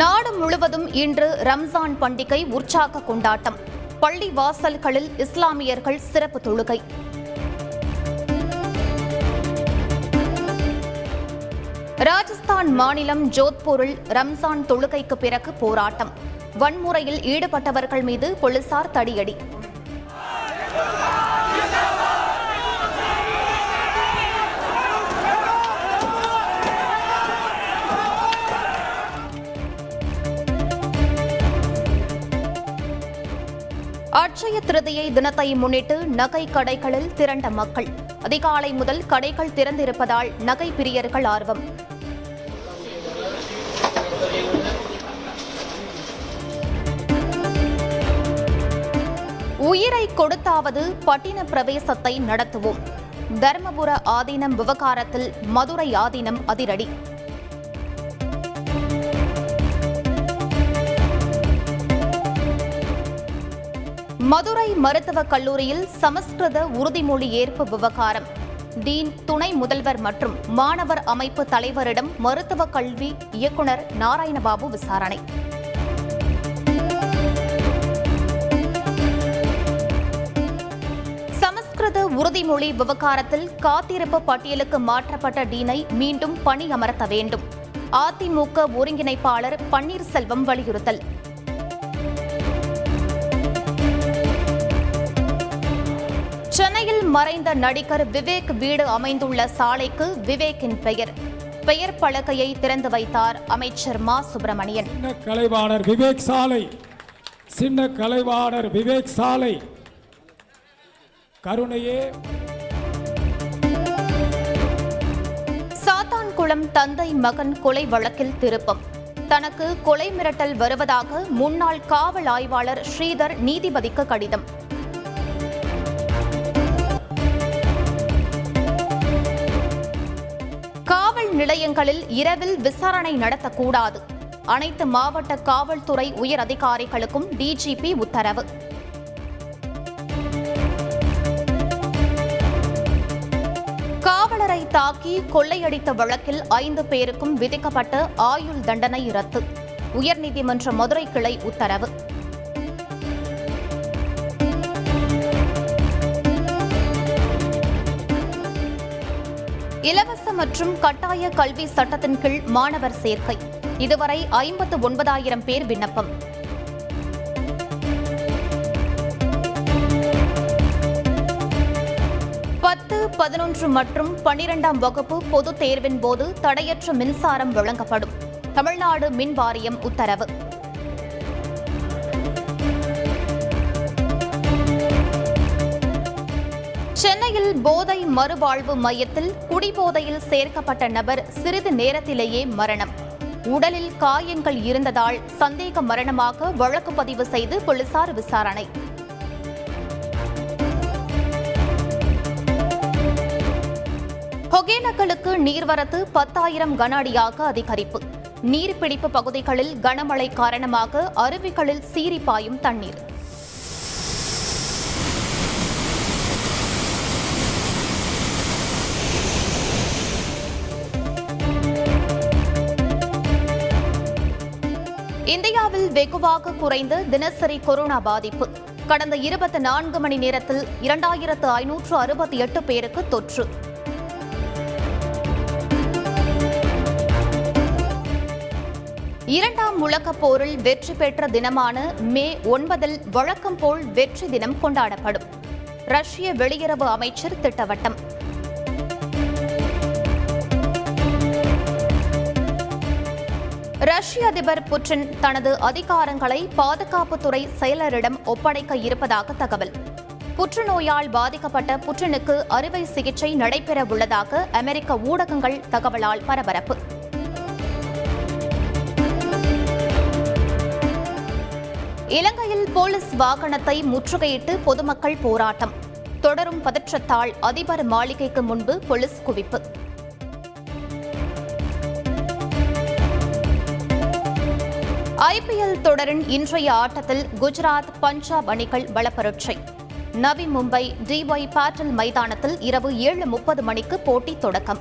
நாடு முழுவதும் இன்று ரம்ஜான் பண்டிகை உற்சாக கொண்டாட்டம். பள்ளி வாசல்களில் இஸ்லாமியர்கள் சிறப்பு தொழுகை. ராஜஸ்தான் மாநிலம் ஜோத்பூரில் ரம்ஜான் தொழுகைக்கு பிறகு போராட்டம். வன்முறையில் ஈடுபட்டவர்கள் மீது போலீசார் தடியடி. அட்சய திருதியை தினத்தை முன்னிட்டு நகை கடைகளில் திரண்ட மக்கள். அதிகாலை முதல் கடைகள் திறந்திருப்பதால் நகை பிரியர்கள் ஆர்வம். உயிரை கொடுத்தாவது பட்டின பிரவேசத்தை நடத்துவோம். தர்மபுர ஆதீனம் விவகாரத்தில் மதுரை ஆதீனம் அதிரடி. மதுரை மருத்துவக் கல்லூரியில் சமஸ்கிருத உறுதிமொழி ஏற்பு விவகாரம். டீன் துணை முதல்வர் மற்றும் மாணவர் அமைப்பு தலைவரிடம் மருத்துவக் கல்வி இயக்குநர் நாராயணபாபு விசாரணை. சமஸ்கிருத உறுதிமொழி விவகாரத்தில் காத்திருப்பு பட்டியலுக்கு மாற்றப்பட்ட டீனை மீண்டும் பணி அமர்த்த வேண்டும். அதிமுக ஒருங்கிணைப்பாளர் பன்னீர்செல்வம் வலியுறுத்தல். சென்னையில் மறைந்த நடிகர் விவேக் வீடு அமைந்துள்ள சாலைக்கு விவேக்கின் பெயர். பெயர் பலகையை திறந்து வைத்தார் அமைச்சர் மா. சுப்பிரமணியன். சின்ன கலைவாணர் விவேக் சாலை. சின்ன கலைவாணர் விவேக் சாலை. கருணையே. சாத்தான்குளம் தந்தை மகன் கொலை வழக்கில் திருப்பம். தனக்கு கொலை மிரட்டல் வருவதாக முன்னாள் காவல் ஆய்வாளர் ஸ்ரீதர் நீதிபதிக்கு கடிதம். நிலையங்களில் இரவில் விசாரணை நடத்தக்கூடாது. அனைத்து மாவட்ட காவல்துறை உயர் அதிகாரிகளுக்கும் டிஜிபி உத்தரவு. காவலரை தாக்கி கொள்ளையடித்த வழக்கில் ஐந்து பேருக்கும் விதிக்கப்பட்ட ஆயுள் தண்டனை ரத்து. உயர்நீதிமன்ற மதுரை கிளை உத்தரவு. இலவச மற்றும் கட்டாய கல்வி சட்டத்தின் கீழ் மாணவர் சேர்க்கை. இதுவரை ஐம்பத்து ஒன்பதாயிரம் பேர் விண்ணப்பம். பத்து பதினொன்று மற்றும் பனிரெண்டாம் வகுப்பு பொதுத் தேர்வின் போது தடையற்ற மின்சாரம் வழங்கப்படும். தமிழ்நாடு மின் வாரியம் உத்தரவு. சென்னையில் போதை மறுவாழ்வு மையத்தில் குடிபோதையில் சேர்க்கப்பட்ட நபர் சிறிது நேரத்திலேயே மரணம். உடலில் காயங்கள் இருந்ததால் சந்தேக மரணமாக வழக்கு பதிவு செய்து போலீசார் விசாரணை. ஒகேனக்கலுக்கு நீர்வரத்து பத்தாயிரம் கன அடியாக அதிகரிப்பு. நீர்பிடிப்பு பகுதிகளில் கனமழை காரணமாக அருவிகளில் சீறி பாயும் தண்ணீர். இந்தியாவில் வெகுவாக குறைந்த தினசரி கொரோனா பாதிப்பு. கடந்த இருபத்தி நான்கு மணி நேரத்தில் இரண்டாயிரத்து ஐநூற்று அறுபத்தி எட்டு பேருக்கு தொற்று. இரண்டாம் உலகப் போரில் வெற்றி பெற்ற தினமான மே ஒன்பதில் வழக்கம் போல் வெற்றி தினம் கொண்டாடப்படும். ரஷ்ய வெளியுறவு அமைச்சர் திட்டவட்டம். ரஷ்ய அதிபர் புட்டின் தனது அதிகாரங்களை பாதுகாப்புத்துறை செயலரிடம் ஒப்படைக்க இருப்பதாக தகவல். புற்றுநோயால் பாதிக்கப்பட்ட புட்டினுக்கு அறுவை சிகிச்சை நடைபெற உள்ளதாக அமெரிக்க ஊடகங்கள் தகவலால் பரபரப்பு. இலங்கையில் போலீஸ் வாகனத்தை முற்றுகையிட்டு பொதுமக்கள் போராட்டம். தொடரும் பதற்றத்தால் அதிபர் மாளிகைக்கு முன்பு போலீஸ் குவிப்பு. ஐபிஎல் தொடரின் இன்றைய ஆட்டத்தில் குஜராத் பஞ்சாப் அணிகள் பலப்பரட்சை. நவி மும்பை டிஒய் பாட்டல் மைதானத்தில் இரவு ஏழு முப்பது மணிக்கு போட்டி தொடக்கம்.